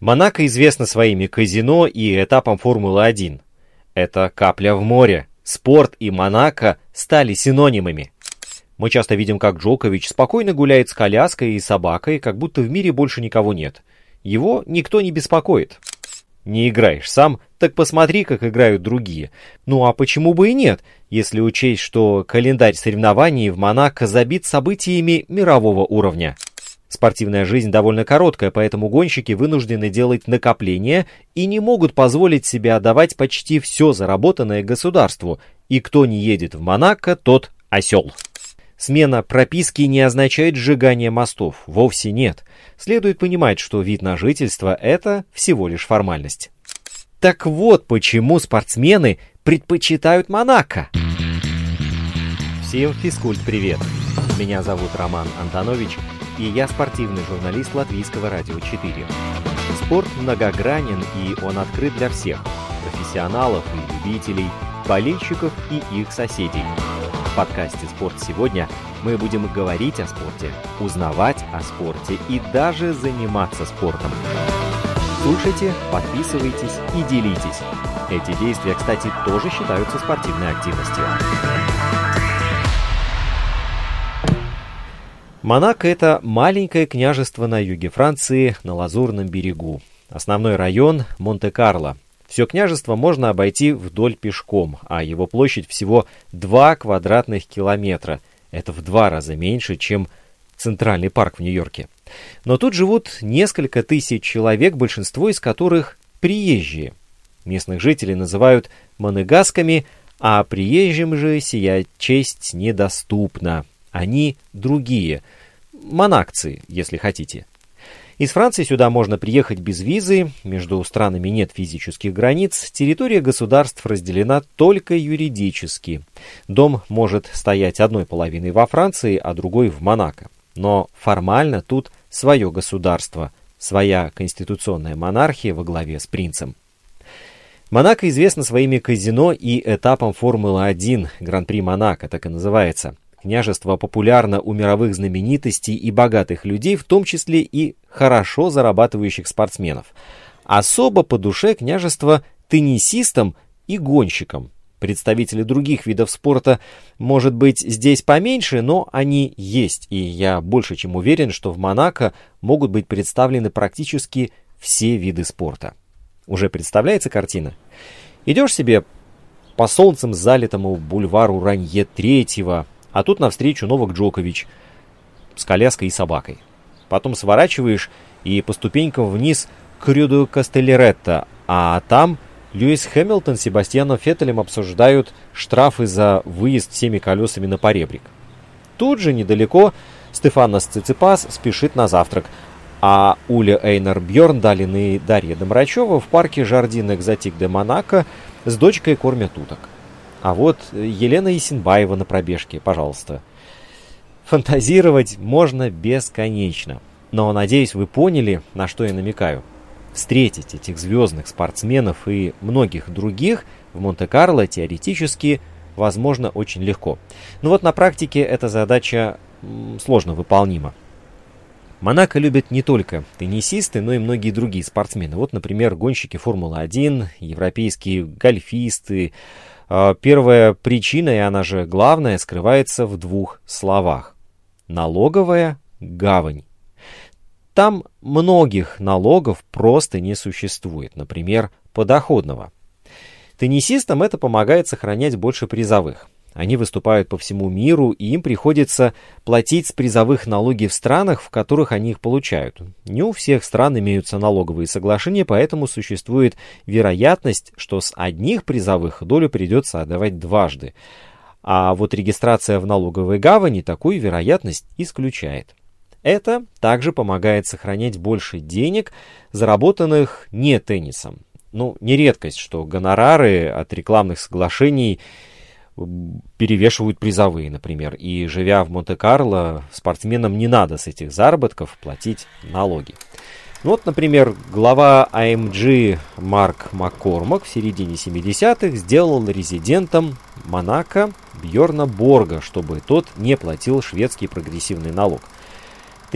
Монако известна своими казино и этапом Формулы-1. Это капля в море. Спорт и Монако стали синонимами. Мы часто видим, как Джокович спокойно гуляет с коляской и собакой, как будто в мире больше никого нет. Его никто не беспокоит. Не играешь сам, так посмотри, как играют другие. Ну а почему бы и нет, если учесть, что календарь соревнований в Монако забит событиями мирового уровня. Спортивная жизнь довольно короткая, поэтому гонщики вынуждены делать накопления и не могут позволить себе отдавать почти все заработанное государству, и кто не едет в Монако, тот осел. Смена прописки не означает сжигание мостов, вовсе нет. Следует понимать, что вид на жительство – это всего лишь формальность. Так вот почему спортсмены предпочитают Монако. Всем физкульт-привет! Меня зовут Роман Антонович – и я спортивный журналист Латвийского радио 4. Спорт многогранен и он открыт для всех – профессионалов и любителей, болельщиков и их соседей. В подкасте «Спорт сегодня» мы будем говорить о спорте, узнавать о спорте и даже заниматься спортом. Слушайте, подписывайтесь и делитесь. Эти действия, кстати, тоже считаются спортивной активностью. Монако – это маленькое княжество на юге Франции, на Лазурном берегу. Основной район – Монте-Карло. Все княжество можно обойти вдоль пешком, а его площадь всего 2 квадратных километра. Это в два раза меньше, чем Центральный парк в Нью-Йорке. Но тут живут несколько тысяч человек, большинство из которых приезжие. Местных жителей называют монегасками, а приезжим же сия честь недоступна. Они другие – монакции, если хотите. Из Франции сюда можно приехать без визы, между странами нет физических границ, территория государств разделена только юридически. Дом может стоять одной половиной во Франции, а другой в Монако. Но формально тут свое государство, своя конституционная монархия во главе с принцем. Монако известно своими казино и этапом Формулы-1, Гран-при Монако, так и называется – Княжество популярно у мировых знаменитостей и богатых людей, в том числе и хорошо зарабатывающих спортсменов. Особо по душе княжество теннисистам и гонщикам. Представители других видов спорта, может быть, здесь поменьше, но они есть, и я больше чем уверен, что в Монако могут быть представлены практически все виды спорта. Уже представляется картина? Идешь себе по солнцем залитому бульвару Ранье Третьего, а тут навстречу Новак Джокович с коляской и собакой. Потом сворачиваешь и по ступенькам вниз к Рюду Кастелеретто, а там Льюис Хэмилтон с Себастьяном Феттелем обсуждают штрафы за выезд всеми колесами на поребрик. Тут же недалеко Стефанос Циципас спешит на завтрак, а Уля Эйнер Бьорндалин и Дарья Домрачева в парке Жардин Экзотик де Монако с дочкой кормят уток. А вот Елена Исенбаева на пробежке, пожалуйста. Фантазировать можно бесконечно. Но, надеюсь, вы поняли, на что я намекаю. Встретить этих звездных спортсменов и многих других в Монте-Карло теоретически возможно очень легко. Но вот на практике эта задача сложно выполнима. Монако любят не только теннисисты, но и многие другие спортсмены. Вот, например, гонщики Формулы-1, европейские гольфисты, первая причина, и она же главная, скрывается в двух словах. Налоговая гавань. Там многих налогов просто не существует, например, подоходного. Теннисистам это помогает сохранять больше призовых. Они выступают по всему миру, и им приходится платить с призовых налоги в странах, в которых они их получают. Не у всех стран имеются налоговые соглашения, поэтому существует вероятность, что с одних призовых долю придется отдавать дважды. А вот регистрация в налоговой гавани такую вероятность исключает. Это также помогает сохранять больше денег, заработанных не теннисом. Ну, не редкость, что гонорары от рекламных соглашений – перевешивают призовые, например. И живя в Монте-Карло, спортсменам не надо с этих заработков платить налоги. Ну вот, например, глава AMG Марк Маккормак в середине 70-х сделал резидентом Монако Бьорна Борга, чтобы тот не платил шведский прогрессивный налог.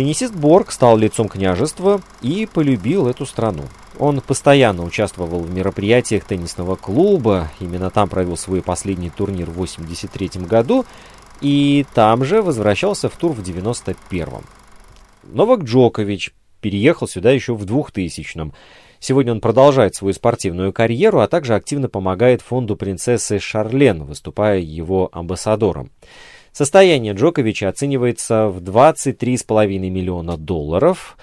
Теннисист Борг стал лицом княжества и полюбил эту страну. Он постоянно участвовал в мероприятиях теннисного клуба, именно там провел свой последний турнир в 1983 году, и там же возвращался в тур в 1991. Новак Джокович переехал сюда еще в 2000-м. Сегодня он продолжает свою спортивную карьеру, а также активно помогает фонду принцессы Шарлен, выступая его амбассадором. Состояние Джоковича оценивается в 23,5 миллиона долларов,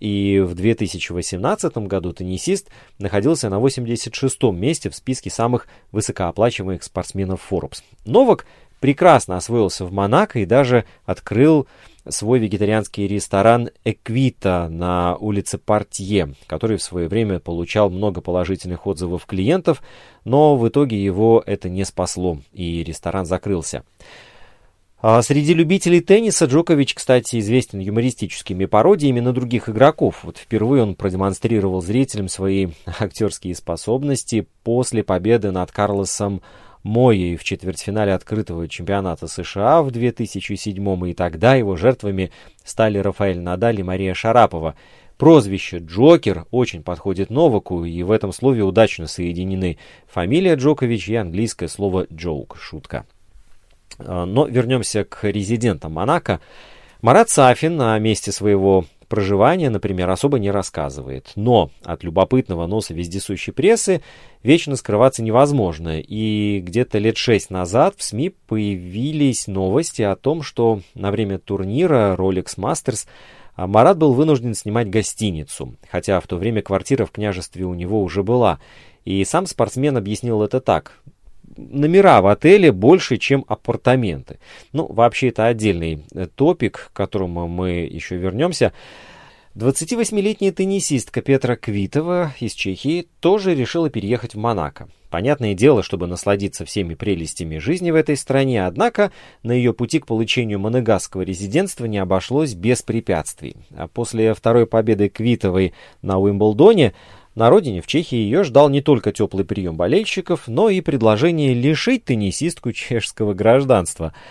и в 2018 году теннисист находился на 86-м месте в списке самых высокооплачиваемых спортсменов Forbes. Новак прекрасно освоился в Монако и даже открыл свой вегетарианский ресторан «Эквита» на улице Портье, который в свое время получал много положительных отзывов клиентов, но в итоге его это не спасло, и ресторан закрылся. А среди любителей тенниса Джокович, кстати, известен юмористическими пародиями на других игроков. Вот впервые он продемонстрировал зрителям свои актерские способности после победы над Карлосом Моей в четвертьфинале открытого чемпионата США в 2007 и тогда его жертвами стали Рафаэль Надаль и Мария Шарапова. Прозвище «Джокер» очень подходит Новаку, и в этом слове удачно соединены фамилия Джокович и английское слово «джоук» — шутка. А, но вернемся к резидентам Монако. Марат Сафин на месте своего проживания, например, особо не рассказывает. Но от любопытного носа вездесущей прессы вечно скрываться невозможно. И где-то лет шесть назад в СМИ появились новости о том, что на время турнира Rolex Masters а, Марат был вынужден снимать гостиницу, хотя в то время квартира в княжестве у него уже была. И сам спортсмен объяснил это так номера в отеле больше, чем апартаменты. Ну, вообще это отдельный э, топик, к которому мы еще вернемся. 28-летняя теннисистка Петра Квитова из Чехии тоже решила переехать в Монако. Понятное дело, чтобы насладиться всеми прелестями жизни в этой стране, однако на ее пути к получению монегасского резидентства не обошлось без препятствий. А после второй победы Квитовой на Уимблдоне на родине, в Чехии, ее ждал не только теплый прием болельщиков, но и предложение лишить теннисистку чешского гражданства –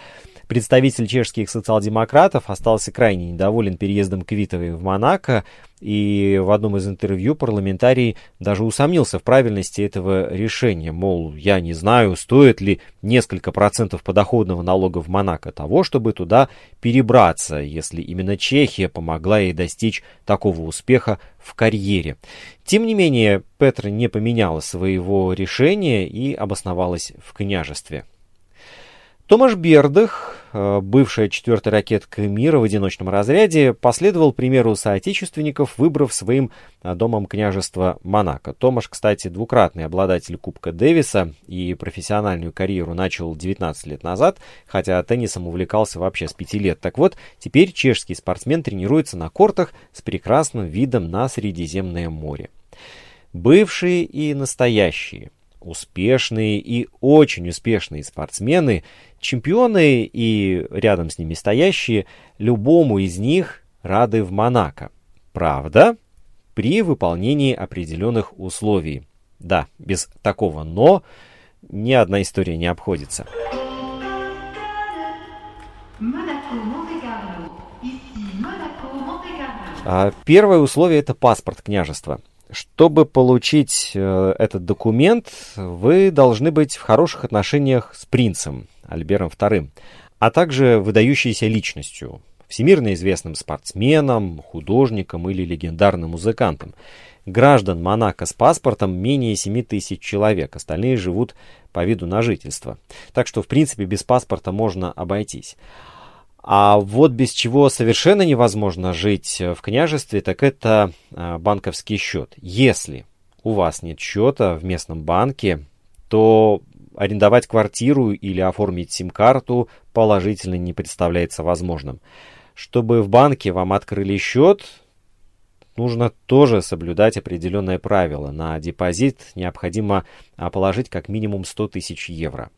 Представитель чешских социал-демократов остался крайне недоволен переездом Квитовой в Монако, и в одном из интервью парламентарий даже усомнился в правильности этого решения. Мол, я не знаю, стоит ли несколько процентов подоходного налога в Монако того, чтобы туда перебраться, если именно Чехия помогла ей достичь такого успеха в карьере. Тем не менее, Петра не поменяла своего решения и обосновалась в княжестве. Томаш Бердых, э, бывшая четвертая ракетка мира в одиночном разряде, последовал примеру соотечественников, выбрав своим э, домом княжество Монако. Томаш, кстати, двукратный обладатель Кубка Дэвиса и профессиональную карьеру начал 19 лет назад, хотя теннисом увлекался вообще с 5 лет. Так вот, теперь чешский спортсмен тренируется на кортах с прекрасным видом на Средиземное море. Бывшие и настоящие – успешные и очень успешные спортсмены, чемпионы и рядом с ними стоящие, любому из них рады в Монако. Правда, при выполнении определенных условий. Да, без такого «но» ни одна история не обходится. А, первое условие – это паспорт княжества. Чтобы получить э, этот документ, вы должны быть в хороших отношениях с принцем Альбером II, а также выдающейся личностью, всемирно известным спортсменом, художником или легендарным музыкантом. Граждан Монако с паспортом менее 7 тысяч человек, остальные живут по виду на жительство. Так что, в принципе, без паспорта можно обойтись. А вот без чего совершенно невозможно жить в княжестве, так это а, банковский счет. Если у вас нет счета в местном банке, то арендовать квартиру или оформить сим-карту положительно не представляется возможным. Чтобы в банке вам открыли счет, нужно тоже соблюдать определенные правила. На депозит необходимо а, положить как минимум 100 тысяч евро.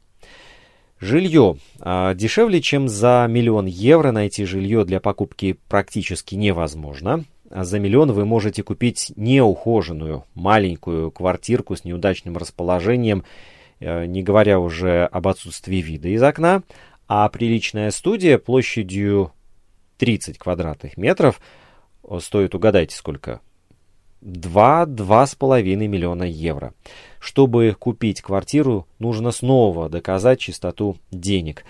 Жилье. А, дешевле, чем за миллион евро найти жилье для покупки практически невозможно. А за миллион вы можете купить неухоженную, маленькую квартирку с неудачным расположением, э, не говоря уже об отсутствии вида из окна, а приличная студия площадью 30 квадратных метров, стоит, угадайте, сколько? 2-2,5 миллиона евро. Чтобы купить квартиру, нужно снова доказать чистоту денег.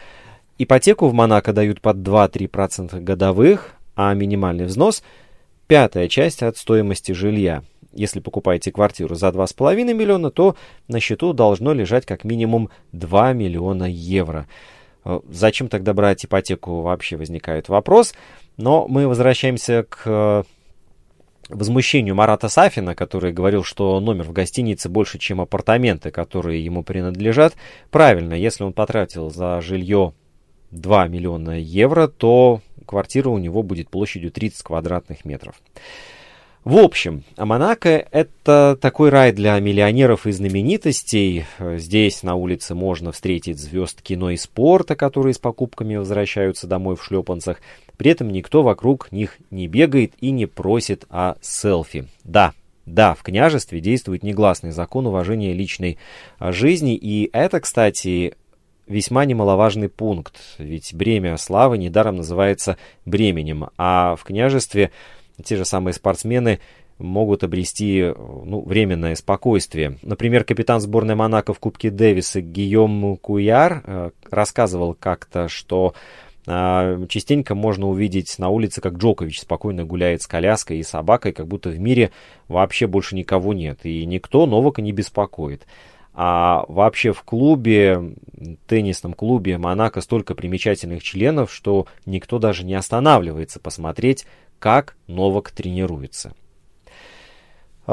Ипотеку в Монако дают под 2-3% годовых, а минимальный взнос – пятая часть от стоимости жилья. Если покупаете квартиру за 2,5 миллиона, то на счету должно лежать как минимум 2 миллиона евро. Э, зачем тогда брать ипотеку, вообще возникает вопрос. Но мы возвращаемся к возмущению Марата Сафина, который говорил, что номер в гостинице больше, чем апартаменты, которые ему принадлежат. Правильно, если он потратил за жилье 2 миллиона евро, то квартира у него будет площадью 30 квадратных метров. В общем, Монако – это такой рай для миллионеров и знаменитостей. Здесь на улице можно встретить звезд кино и спорта, которые с покупками возвращаются домой в шлепанцах. При этом никто вокруг них не бегает и не просит о селфи. Да, да, в княжестве действует негласный закон уважения личной жизни, и это, кстати, весьма немаловажный пункт, ведь бремя славы недаром называется бременем, а в княжестве те же самые спортсмены могут обрести ну, временное спокойствие. Например, капитан сборной Монако в Кубке Дэвиса Гийом Куяр э, рассказывал как-то, что частенько можно увидеть на улице, как Джокович спокойно гуляет с коляской и собакой, как будто в мире вообще больше никого нет, и никто Новака не беспокоит. А вообще в клубе, теннисном клубе Монако столько примечательных членов, что никто даже не останавливается посмотреть, как Новак тренируется.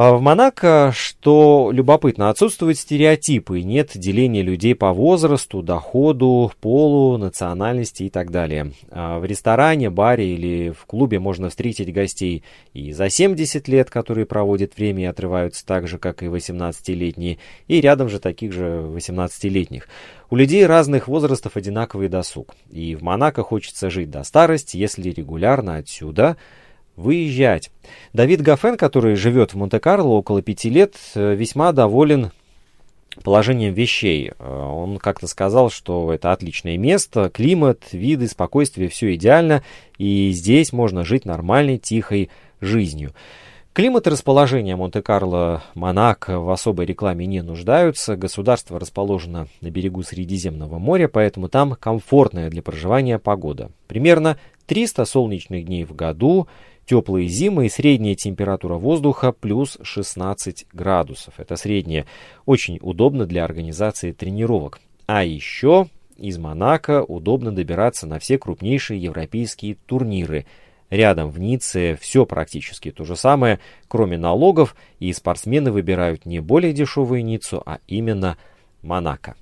А в Монако, что любопытно, отсутствуют стереотипы, нет деления людей по возрасту, доходу, полу, национальности и так далее. А в ресторане, баре или в клубе можно встретить гостей и за 70 лет, которые проводят время и отрываются так же, как и 18-летние, и рядом же таких же 18-летних. У людей разных возрастов одинаковый досуг, и в Монако хочется жить до старости, если регулярно отсюда выезжать. Давид Гафен, который живет в Монте-Карло около пяти лет, э, весьма доволен положением вещей. Э, он как-то сказал, что это отличное место, климат, виды, спокойствие, все идеально, и здесь можно жить нормальной, тихой жизнью. Климат и расположение Монте-Карло, Монако в особой рекламе не нуждаются. Государство расположено на берегу Средиземного моря, поэтому там комфортная для проживания погода. Примерно 300 солнечных дней в году, теплые зимы и средняя температура воздуха плюс 16 градусов. Это средняя. Очень удобно для организации тренировок. А еще из Монако удобно добираться на все крупнейшие европейские турниры – Рядом в Ницце все практически то же самое, кроме налогов, и спортсмены выбирают не более дешевую Ниццу, а именно Монако.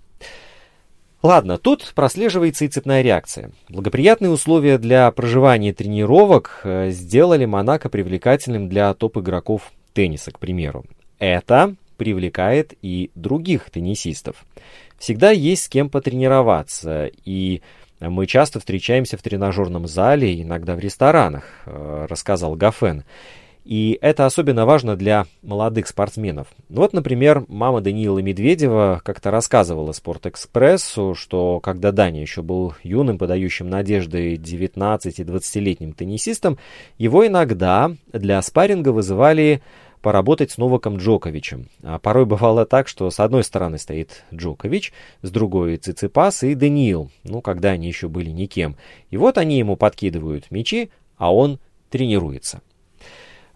Ладно, тут прослеживается и цепная реакция. Благоприятные условия для проживания тренировок э, сделали Монако привлекательным для топ-игроков тенниса, к примеру. Это привлекает и других теннисистов. Всегда есть с кем потренироваться, и мы часто встречаемся в тренажерном зале, иногда в ресторанах, э, рассказал Гафен. И это особенно важно для молодых спортсменов. Вот, например, мама Даниила Медведева как-то рассказывала Спортэкспрессу, что когда Даня еще был юным, подающим надежды 19 и 20-летним теннисистом, его иногда для спарринга вызывали поработать с Новаком Джоковичем. А порой бывало так, что с одной стороны стоит Джокович, с другой Циципас и Даниил, ну, когда они еще были никем. И вот они ему подкидывают мячи, а он тренируется.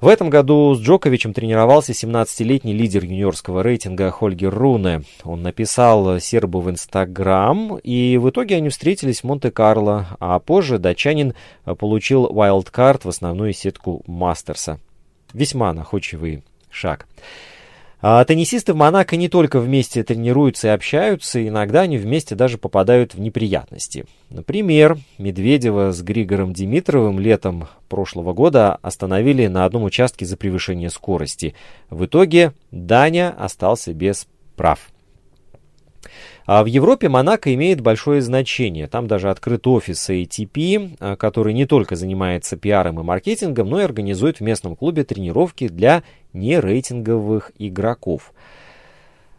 В этом году с Джоковичем тренировался 17-летний лидер юниорского рейтинга Хольгер Руне. Он написал сербу в Инстаграм, и в итоге они встретились в Монте-Карло, а позже датчанин получил вайлдкарт в основную сетку Мастерса. Весьма находчивый шаг. А теннисисты в Монако не только вместе тренируются и общаются, иногда они вместе даже попадают в неприятности. Например, Медведева с Григором Димитровым летом прошлого года остановили на одном участке за превышение скорости. В итоге Даня остался без прав. А в Европе Монако имеет большое значение. Там даже открыт офис ATP, а, который не только занимается пиаром и маркетингом, но и организует в местном клубе тренировки для нерейтинговых игроков.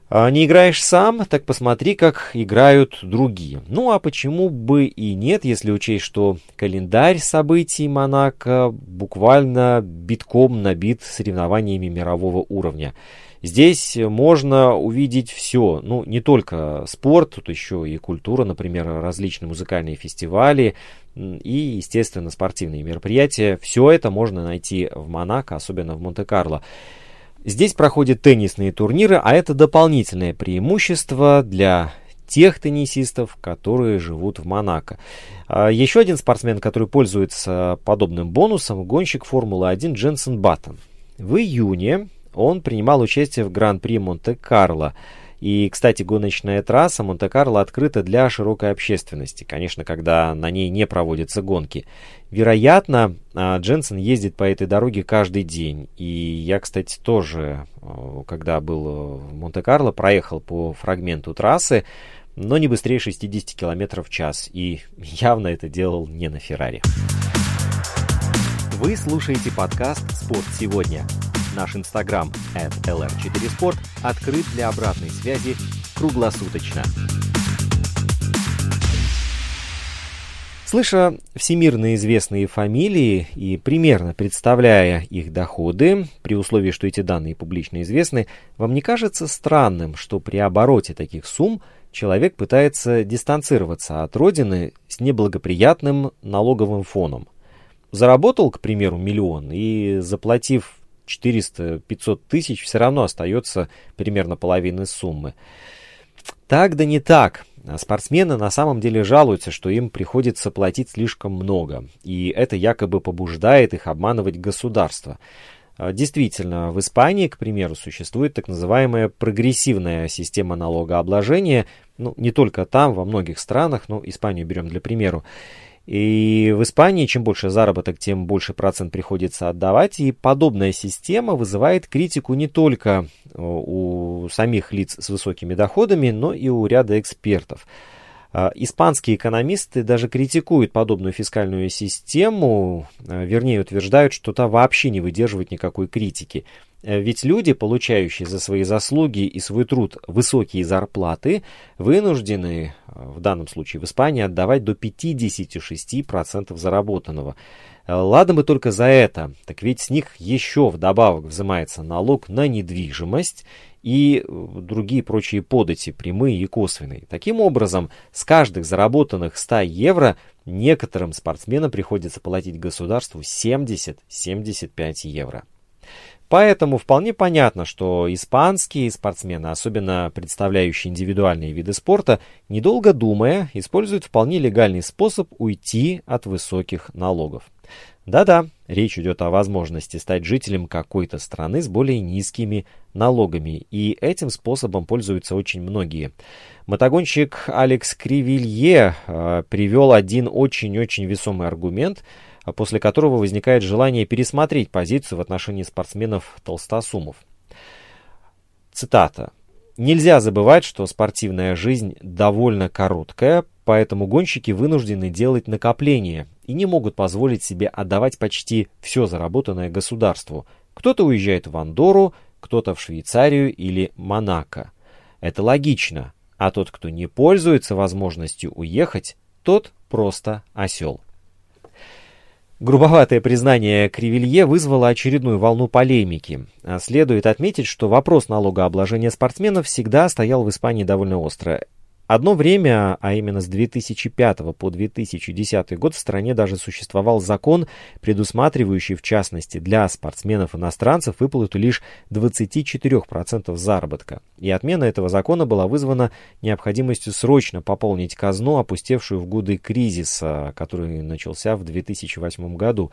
А не играешь сам, так посмотри, как играют другие. Ну а почему бы и нет, если учесть, что календарь событий Монако буквально битком набит соревнованиями мирового уровня. Здесь можно увидеть все, ну не только спорт, тут еще и культура, например, различные музыкальные фестивали и, естественно, спортивные мероприятия. Все это можно найти в Монако, особенно в Монте-Карло. Здесь проходят теннисные турниры, а это дополнительное преимущество для тех теннисистов, которые живут в Монако. А, еще один спортсмен, который пользуется подобным бонусом, гонщик Формулы-1 Дженсен Баттон. В июне он принимал участие в Гран-при Монте-Карло – и, кстати, гоночная трасса Монте-Карло открыта для широкой общественности, конечно, когда на ней не проводятся гонки. Вероятно, а, Дженсен ездит по этой дороге каждый день. И я, кстати, тоже, а, когда был в Монте-Карло, проехал по фрагменту трассы, но не быстрее 60 км в час. И явно это делал не на Феррари. Вы слушаете подкаст «Спорт сегодня». Наш инстаграм at lr4sport открыт для обратной связи круглосуточно. Слыша всемирно известные фамилии и примерно представляя их доходы, при условии, что эти данные публично известны, вам не кажется странным, что при обороте таких сумм человек пытается дистанцироваться от родины с неблагоприятным налоговым фоном? Заработал, к примеру, миллион и, заплатив 400-500 тысяч, все равно остается примерно половины суммы. Так да не так. Спортсмены на самом деле жалуются, что им приходится платить слишком много, и это якобы побуждает их обманывать государство. А, действительно, в Испании, к примеру, существует так называемая прогрессивная система налогообложения, ну, не только там, во многих странах, но Испанию берем для примеру. И в Испании чем больше заработок, тем больше процент приходится отдавать. И подобная система вызывает критику не только э, у самих лиц с высокими доходами, но и у ряда экспертов. А, испанские экономисты даже критикуют подобную фискальную систему, э, вернее утверждают, что та вообще не выдерживает никакой критики. Э, ведь люди, получающие за свои заслуги и свой труд высокие зарплаты, вынуждены, э, в данном случае в Испании, отдавать до 56% заработанного. Э, ладно бы только за это, так ведь с них еще вдобавок взимается налог на недвижимость и другие прочие подати, прямые и косвенные. Таким образом, с каждых заработанных 100 евро некоторым спортсменам приходится платить государству 70-75 евро. Поэтому вполне понятно, что испанские спортсмены, особенно представляющие индивидуальные виды спорта, недолго думая, используют вполне легальный способ уйти от высоких налогов. Да-да, речь идет о возможности стать жителем какой-то страны с более низкими налогами, и этим способом пользуются очень многие. Мотогонщик Алекс Кривилье э, привел один очень-очень весомый аргумент – после которого возникает желание пересмотреть позицию в отношении спортсменов-толстосумов. Цитата. Нельзя забывать, что спортивная жизнь довольно короткая, поэтому гонщики вынуждены делать накопления и не могут позволить себе отдавать почти все заработанное государству. Кто-то уезжает в Андору, кто-то в Швейцарию или Монако. Это логично, а тот, кто не пользуется возможностью уехать, тот просто осел. Грубоватое признание Кривилье вызвало очередную волну полемики. А следует отметить, что вопрос налогообложения спортсменов всегда стоял в Испании довольно остро. Одно время, а именно с 2005 по 2010 год, в стране даже существовал закон, предусматривающий, в частности, для спортсменов-иностранцев выплату лишь 24% заработка. И отмена этого закона была вызвана необходимостью срочно пополнить казну, опустевшую в годы кризиса, который начался в 2008 году.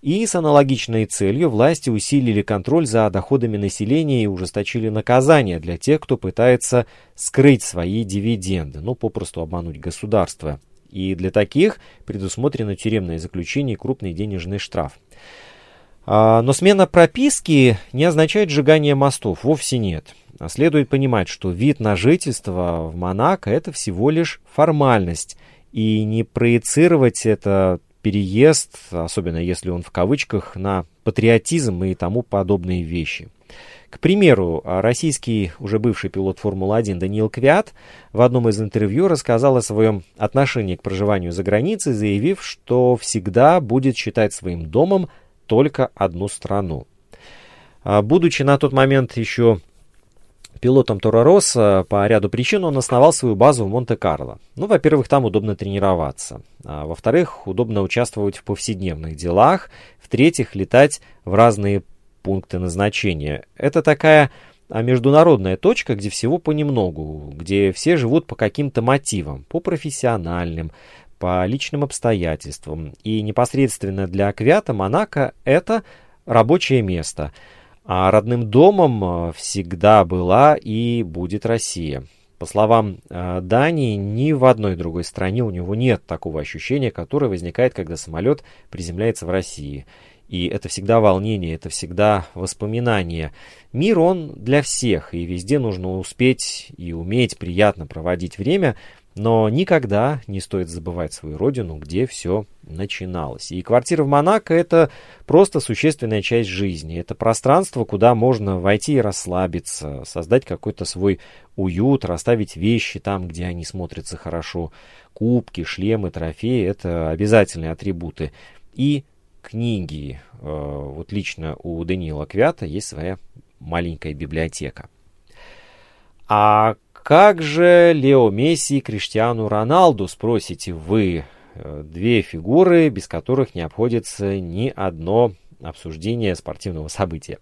И с аналогичной целью власти усилили контроль за доходами населения и ужесточили наказания для тех, кто пытается скрыть свои дивиденды, ну, попросту обмануть государство. И для таких предусмотрено тюремное заключение и крупный денежный штраф. А, но смена прописки не означает сжигание мостов, вовсе нет. Следует понимать, что вид на жительство в Монако это всего лишь формальность, и не проецировать это переезд, особенно если он в кавычках, на патриотизм и тому подобные вещи. К примеру, российский уже бывший пилот Формулы-1 Даниил Квят в одном из интервью рассказал о своем отношении к проживанию за границей, заявив, что всегда будет считать своим домом только одну страну. А, будучи на тот момент еще пилотом Тора Росса, по ряду причин он основал свою базу в Монте-Карло. Ну, во-первых, там удобно тренироваться. А, во-вторых, удобно участвовать в повседневных делах. В-третьих, летать в разные пункты назначения. Это такая а, международная точка, где всего понемногу, где все живут по каким-то мотивам, по профессиональным, по личным обстоятельствам. И непосредственно для Квята Монако это рабочее место. А родным домом э, всегда была и будет Россия. По словам э, Дании, ни в одной другой стране у него нет такого ощущения, которое возникает, когда самолет приземляется в России. И это всегда волнение, это всегда воспоминание. Мир, он для всех, и везде нужно успеть и уметь приятно проводить время, но никогда не стоит забывать свою родину, где все начиналось. И квартира в Монако – это просто существенная часть жизни. Это пространство, куда можно войти и расслабиться, создать какой-то свой уют, расставить вещи там, где они смотрятся хорошо. Кубки, шлемы, трофеи – это обязательные атрибуты. И книги. Э, вот лично у Даниила Квята есть своя маленькая библиотека. А как же Лео Месси и Криштиану Роналду, спросите вы? Э, две фигуры, без которых не обходится ни одно обсуждение спортивного события.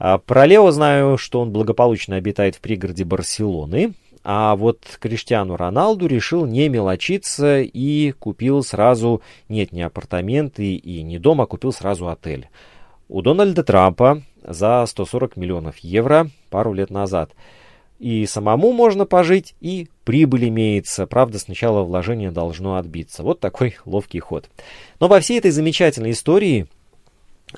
А, про Лео знаю, что он благополучно обитает в пригороде Барселоны, а вот Криштиану Роналду решил не мелочиться и купил сразу, нет, не апартаменты и не дом, а купил сразу отель. У Дональда Трампа за 140 миллионов евро пару лет назад – и самому можно пожить, и прибыль имеется. Правда, сначала вложение должно отбиться. Вот такой ловкий ход. Но во всей этой замечательной истории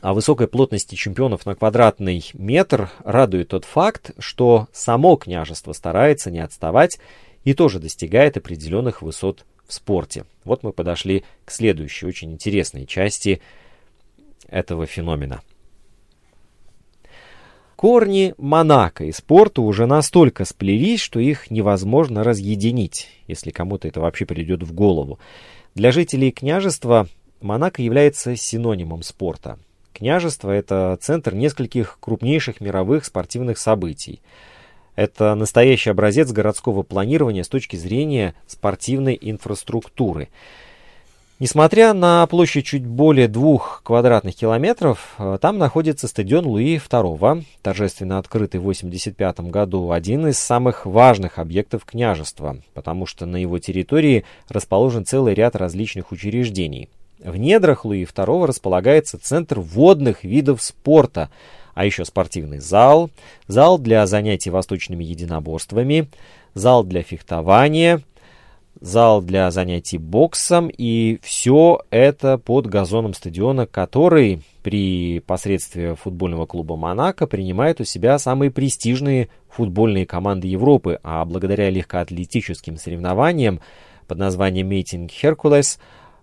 о высокой плотности чемпионов на квадратный метр радует тот факт, что само княжество старается не отставать и тоже достигает определенных высот в спорте. Вот мы подошли к следующей очень интересной части этого феномена. Корни Монако и спорта уже настолько сплелись, что их невозможно разъединить, если кому-то это вообще придет в голову. Для жителей княжества Монако является синонимом спорта. Княжество – это центр нескольких крупнейших мировых спортивных событий. Это настоящий образец городского планирования с точки зрения спортивной инфраструктуры – Несмотря на площадь чуть более двух квадратных километров, э, там находится стадион Луи II, торжественно открытый в 1985 году, один из самых важных объектов княжества, потому что на его территории расположен целый ряд различных учреждений. В недрах Луи II располагается центр водных видов спорта, а еще спортивный зал, зал для занятий восточными единоборствами, зал для фехтования – зал для занятий боксом, и все это под газоном стадиона, который при посредстве футбольного клуба «Монако» принимает у себя самые престижные футбольные команды Европы, а благодаря легкоатлетическим соревнованиям под названием «Мейтинг Херкулес»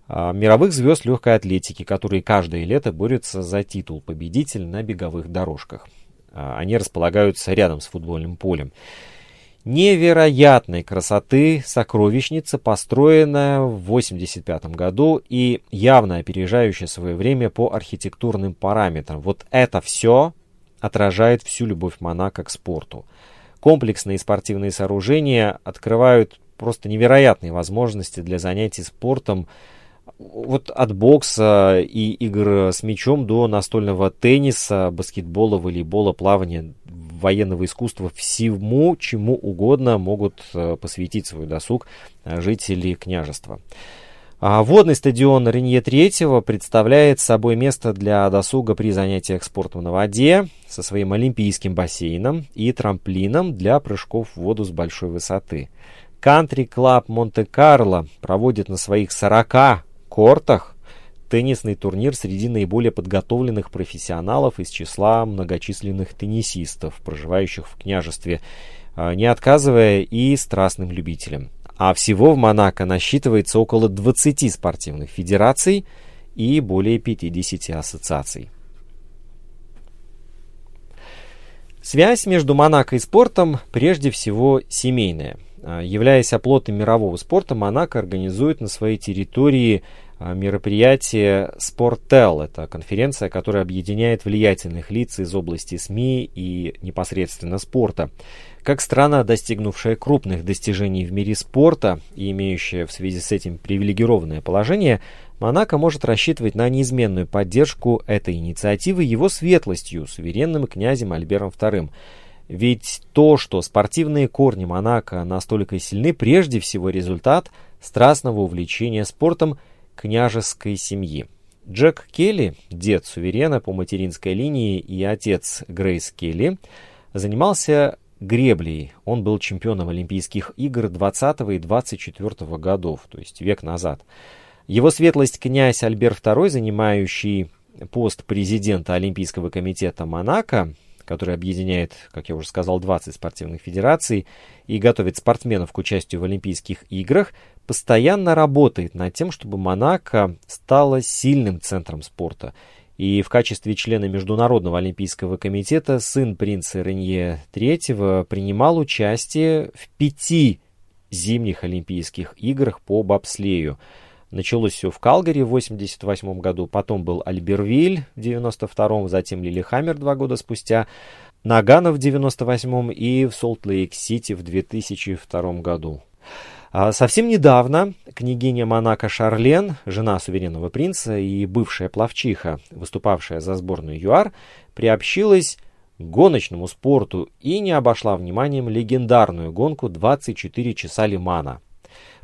мировых звезд легкой атлетики, которые каждое лето борются за титул победитель на беговых дорожках. А, они располагаются рядом с футбольным полем невероятной красоты сокровищница, построенная в 1985 году и явно опережающая свое время по архитектурным параметрам. Вот это все отражает всю любовь Монако к спорту. Комплексные спортивные сооружения открывают просто невероятные возможности для занятий спортом, вот от бокса и игр с мячом до настольного тенниса, баскетбола, волейбола, плавания, военного искусства, всему, чему угодно могут э, посвятить свой досуг э, жители княжества. А водный стадион Ренье III представляет собой место для досуга при занятиях спортом на воде со своим олимпийским бассейном и трамплином для прыжков в воду с большой высоты. Country Club Монте-Карло проводит на своих 40 кортах теннисный турнир среди наиболее подготовленных профессионалов из числа многочисленных теннисистов, проживающих в княжестве, а, не отказывая и страстным любителям. А всего в Монако насчитывается около 20 спортивных федераций и более 50 ассоциаций. Связь между Монако и спортом прежде всего семейная. А, являясь оплотом мирового спорта, Монако организует на своей территории мероприятие «Спортел». Это конференция, которая объединяет влиятельных лиц из области СМИ и непосредственно спорта. Как страна, достигнувшая крупных достижений в мире спорта и имеющая в связи с этим привилегированное положение, Монако может рассчитывать на неизменную поддержку этой инициативы его светлостью, суверенным князем Альбером II. Ведь то, что спортивные корни Монако настолько сильны, прежде всего результат страстного увлечения спортом княжеской семьи. Джек Келли, дед суверена по материнской линии и отец Грейс Келли, занимался греблей. Он был чемпионом Олимпийских игр 20 и 24 годов, то есть век назад. Его светлость князь Альбер II, занимающий пост президента Олимпийского комитета Монако, который объединяет, как я уже сказал, 20 спортивных федераций и готовит спортсменов к участию в Олимпийских играх, постоянно работает над тем, чтобы Монако стало сильным центром спорта – и в качестве члена Международного олимпийского комитета сын принца Ренье III принимал участие в пяти зимних олимпийских играх по бобслею. Началось все в Калгари в 1988 году, потом был Альбервиль в 1992, затем Лилихаммер два года спустя, Нагано в 1998 и в Солт-Лейк-Сити в 2002 году. А совсем недавно княгиня Монако Шарлен, жена суверенного принца и бывшая пловчиха, выступавшая за сборную ЮАР, приобщилась к гоночному спорту и не обошла вниманием легендарную гонку 24 часа Лимана.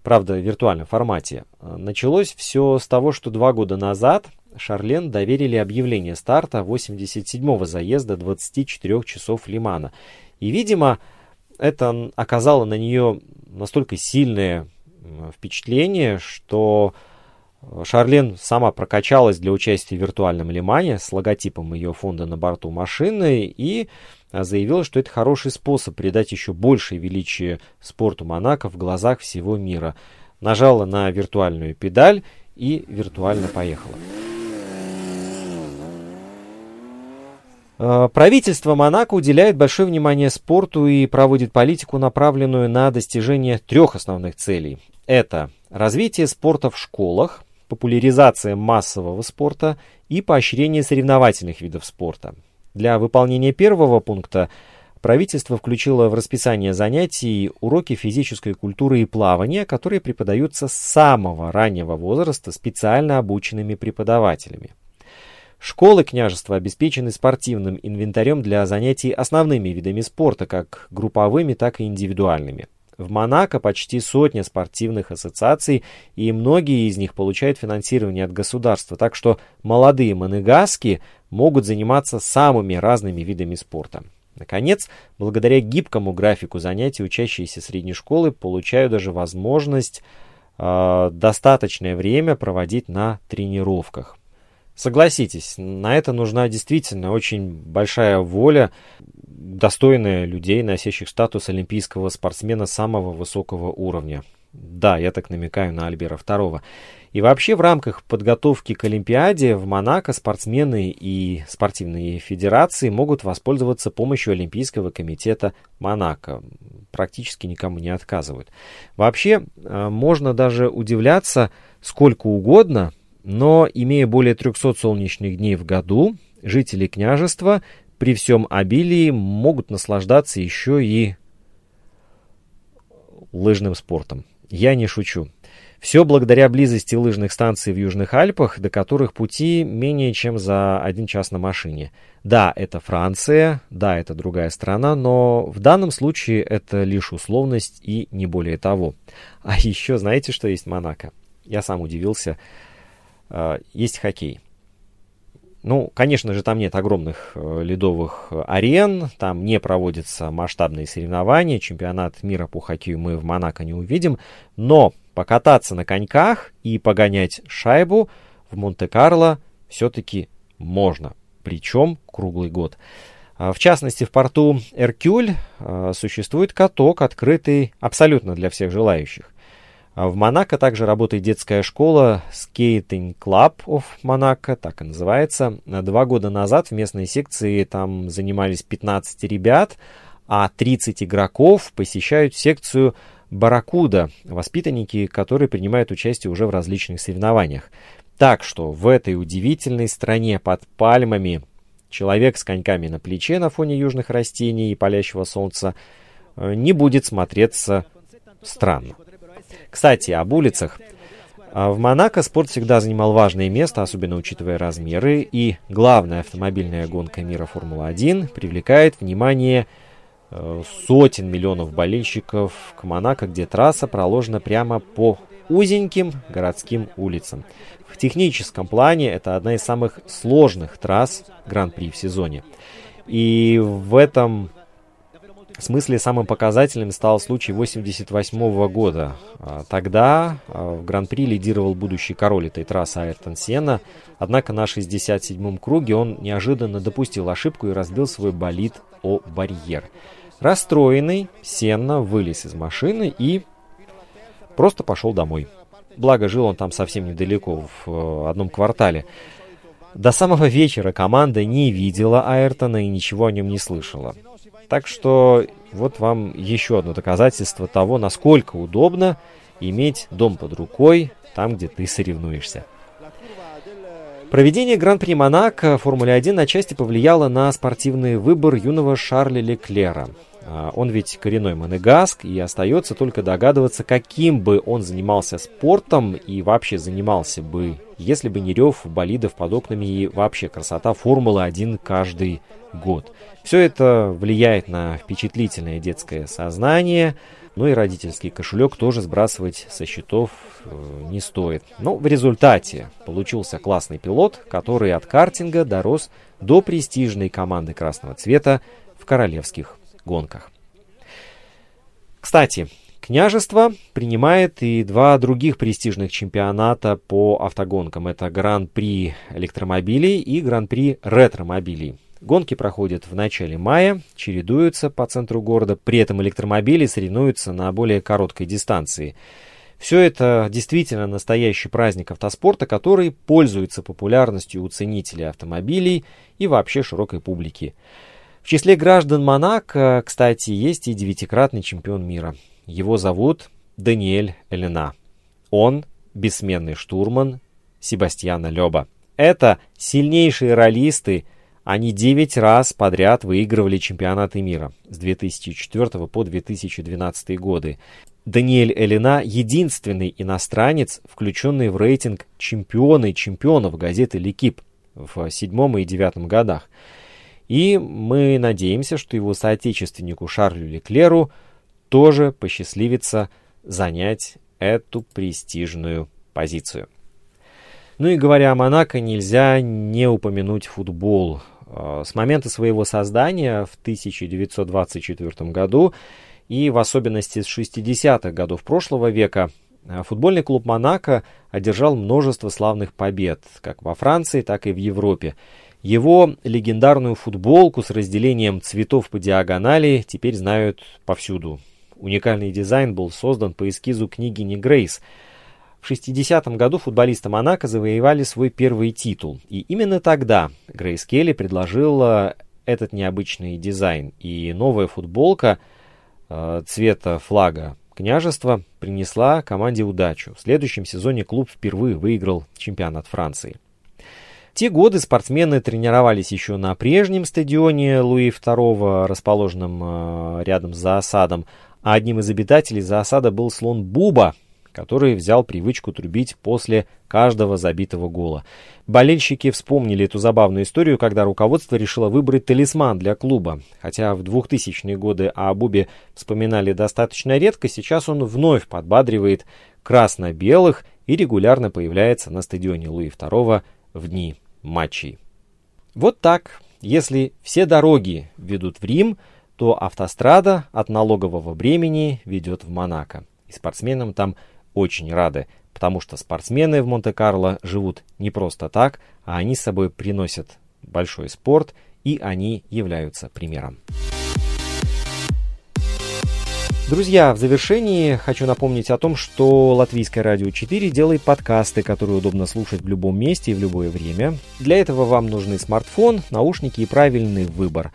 Правда, в виртуальном формате. Началось все с того, что два года назад Шарлен доверили объявление старта 87-го заезда 24 часов Лимана. И, видимо, это оказало на нее настолько сильное впечатление, что э, Шарлен сама прокачалась для участия в виртуальном лимане с логотипом ее фонда на борту машины и э, заявила, что это хороший способ придать еще большее величие спорту Монако в глазах всего мира. Нажала на виртуальную педаль и виртуально поехала. Э, правительство Монако уделяет большое внимание спорту и проводит политику, направленную на достижение трех основных целей. Это развитие спорта в школах, популяризация массового спорта и поощрение соревновательных видов спорта. Для выполнения первого пункта правительство включило в расписание занятий уроки физической культуры и плавания, которые преподаются с самого раннего возраста специально обученными преподавателями. Школы княжества обеспечены спортивным инвентарем для занятий основными видами спорта, как групповыми, так и индивидуальными. В Монако почти сотня спортивных ассоциаций, и многие из них получают финансирование от государства, так что молодые монегаски могут заниматься самыми разными видами спорта. Наконец, благодаря гибкому графику занятий учащиеся средней школы получают даже возможность э, достаточное время проводить на тренировках. Согласитесь, на это нужна действительно очень большая воля, достойная людей, носящих статус олимпийского спортсмена самого высокого уровня. Да, я так намекаю на Альбера II. И вообще в рамках подготовки к Олимпиаде в Монако спортсмены и спортивные федерации могут воспользоваться помощью Олимпийского комитета Монако. Практически никому не отказывают. Вообще, э, можно даже удивляться сколько угодно, но, имея более 300 солнечных дней в году, жители княжества при всем обилии могут наслаждаться еще и лыжным спортом. Я не шучу. Все благодаря близости лыжных станций в Южных Альпах, до которых пути менее чем за один час на машине. Да, это Франция, да, это другая страна, но в данном случае это лишь условность и не более того. А еще знаете, что есть Монако? Я сам удивился. Э, есть хоккей. Ну, конечно же, там нет огромных э, ледовых арен, там не проводятся масштабные соревнования, чемпионат мира по хоккею мы в Монако не увидим, но покататься на коньках и погонять шайбу в Монте-Карло все-таки можно, причем круглый год. А, в частности, в порту Эркюль э, существует каток, открытый абсолютно для всех желающих. А в Монако также работает детская школа Skating Club of Monaco, так и называется. Два года назад в местной секции там занимались 15 ребят, а 30 игроков посещают секцию Баракуда, воспитанники, которые принимают участие уже в различных соревнованиях. Так что в этой удивительной стране под пальмами человек с коньками на плече на фоне южных растений и палящего солнца э, не будет смотреться странно. Кстати, об улицах. А в Монако спорт всегда занимал важное место, особенно учитывая размеры, и главная автомобильная гонка мира Формула-1 привлекает внимание э, сотен миллионов болельщиков к Монако, где трасса проложена прямо по узеньким городским улицам. В техническом плане это одна из самых сложных трасс Гран-при в сезоне. И в этом в смысле самым показательным стал случай 88 года. А, тогда а, в Гран-при лидировал будущий король этой трассы Айртон Сена, однако на 67-м круге он неожиданно допустил ошибку и разбил свой болид о барьер. Расстроенный, Сенна вылез из машины и просто пошел домой. Благо, жил он там совсем недалеко, в э, одном квартале. До самого вечера команда не видела Айртона и ничего о нем не слышала. Так что вот вам еще одно доказательство того, насколько удобно иметь дом под рукой там, где ты соревнуешься. Проведение Гран-при Монако Формуле 1 отчасти повлияло на спортивный выбор юного Шарля Леклера. А, он ведь коренной монегаск, и остается только догадываться, каким бы он занимался спортом и вообще занимался бы, если бы не рев болидов под окнами и вообще красота Формулы-1 каждый год. Все это влияет на впечатлительное детское сознание, ну и родительский кошелек тоже сбрасывать со счетов э, не стоит. Но в результате получился классный пилот, который от картинга дорос до престижной команды красного цвета в королевских гонках. Кстати, княжество принимает и два других престижных чемпионата по автогонкам. Это Гран-при электромобилей и Гран-при ретромобилей. Гонки проходят в начале мая, чередуются по центру города, при этом электромобили соревнуются на более короткой дистанции. Все это действительно настоящий праздник автоспорта, который пользуется популярностью у ценителей автомобилей и вообще широкой публики. В числе граждан Монако, кстати, есть и девятикратный чемпион мира. Его зовут Даниэль Элена. Он бессменный штурман Себастьяна Леба. Это сильнейшие ролисты – они 9 раз подряд выигрывали чемпионаты мира с 2004 по 2012 годы. Даниэль Элина – единственный иностранец, включенный в рейтинг чемпионы чемпионов газеты «Лекип» в седьмом и девятом годах. И мы надеемся, что его соотечественнику Шарлю Леклеру тоже посчастливится занять эту престижную позицию. Ну и говоря о Монако, нельзя не упомянуть футбол. Э, с момента своего создания в 1924 году и в особенности с 60-х годов прошлого века э, футбольный клуб «Монако» одержал множество славных побед, как во Франции, так и в Европе. Его легендарную футболку с разделением цветов по диагонали теперь знают повсюду. Уникальный дизайн был создан по эскизу княгини Грейс – в 60-м году футболисты Монако завоевали свой первый титул. И именно тогда Грейс Келли предложила этот необычный дизайн. И новая футболка э, цвета флага княжества принесла команде удачу. В следующем сезоне клуб впервые выиграл чемпионат Франции. В те годы спортсмены тренировались еще на прежнем стадионе Луи II, расположенном э, рядом с Заосадом, а одним из обитателей Заосада был слон Буба, который взял привычку трубить после каждого забитого гола. Болельщики вспомнили эту забавную историю, когда руководство решило выбрать талисман для клуба. Хотя в 2000-е годы о Бубе вспоминали достаточно редко, сейчас он вновь подбадривает красно-белых и регулярно появляется на стадионе Луи II в дни матчей. Вот так. Если все дороги ведут в Рим, то автострада от налогового бремени ведет в Монако. И спортсменам там очень рады, потому что спортсмены в Монте-Карло живут не просто так, а они с собой приносят большой спорт, и они являются примером. Друзья, в завершении хочу напомнить о том, что Латвийское радио 4 делает подкасты, которые удобно слушать в любом месте и в любое время. Для этого вам нужны смартфон, наушники и правильный выбор.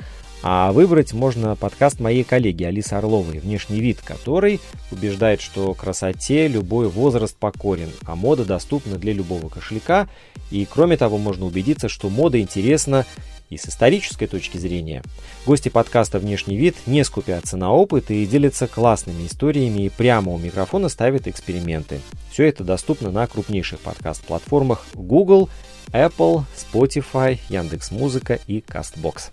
А выбрать можно подкаст моей коллеги Алисы Орловой «Внешний вид», который убеждает, что красоте любой возраст покорен, а мода доступна для любого кошелька. И кроме того, можно убедиться, что мода интересна и с исторической точки зрения. Гости подкаста «Внешний вид» не скупятся на опыт и делятся классными историями и прямо у микрофона ставят эксперименты. Все это доступно на крупнейших подкаст-платформах Google, Apple, Spotify, Яндекс.Музыка и CastBox.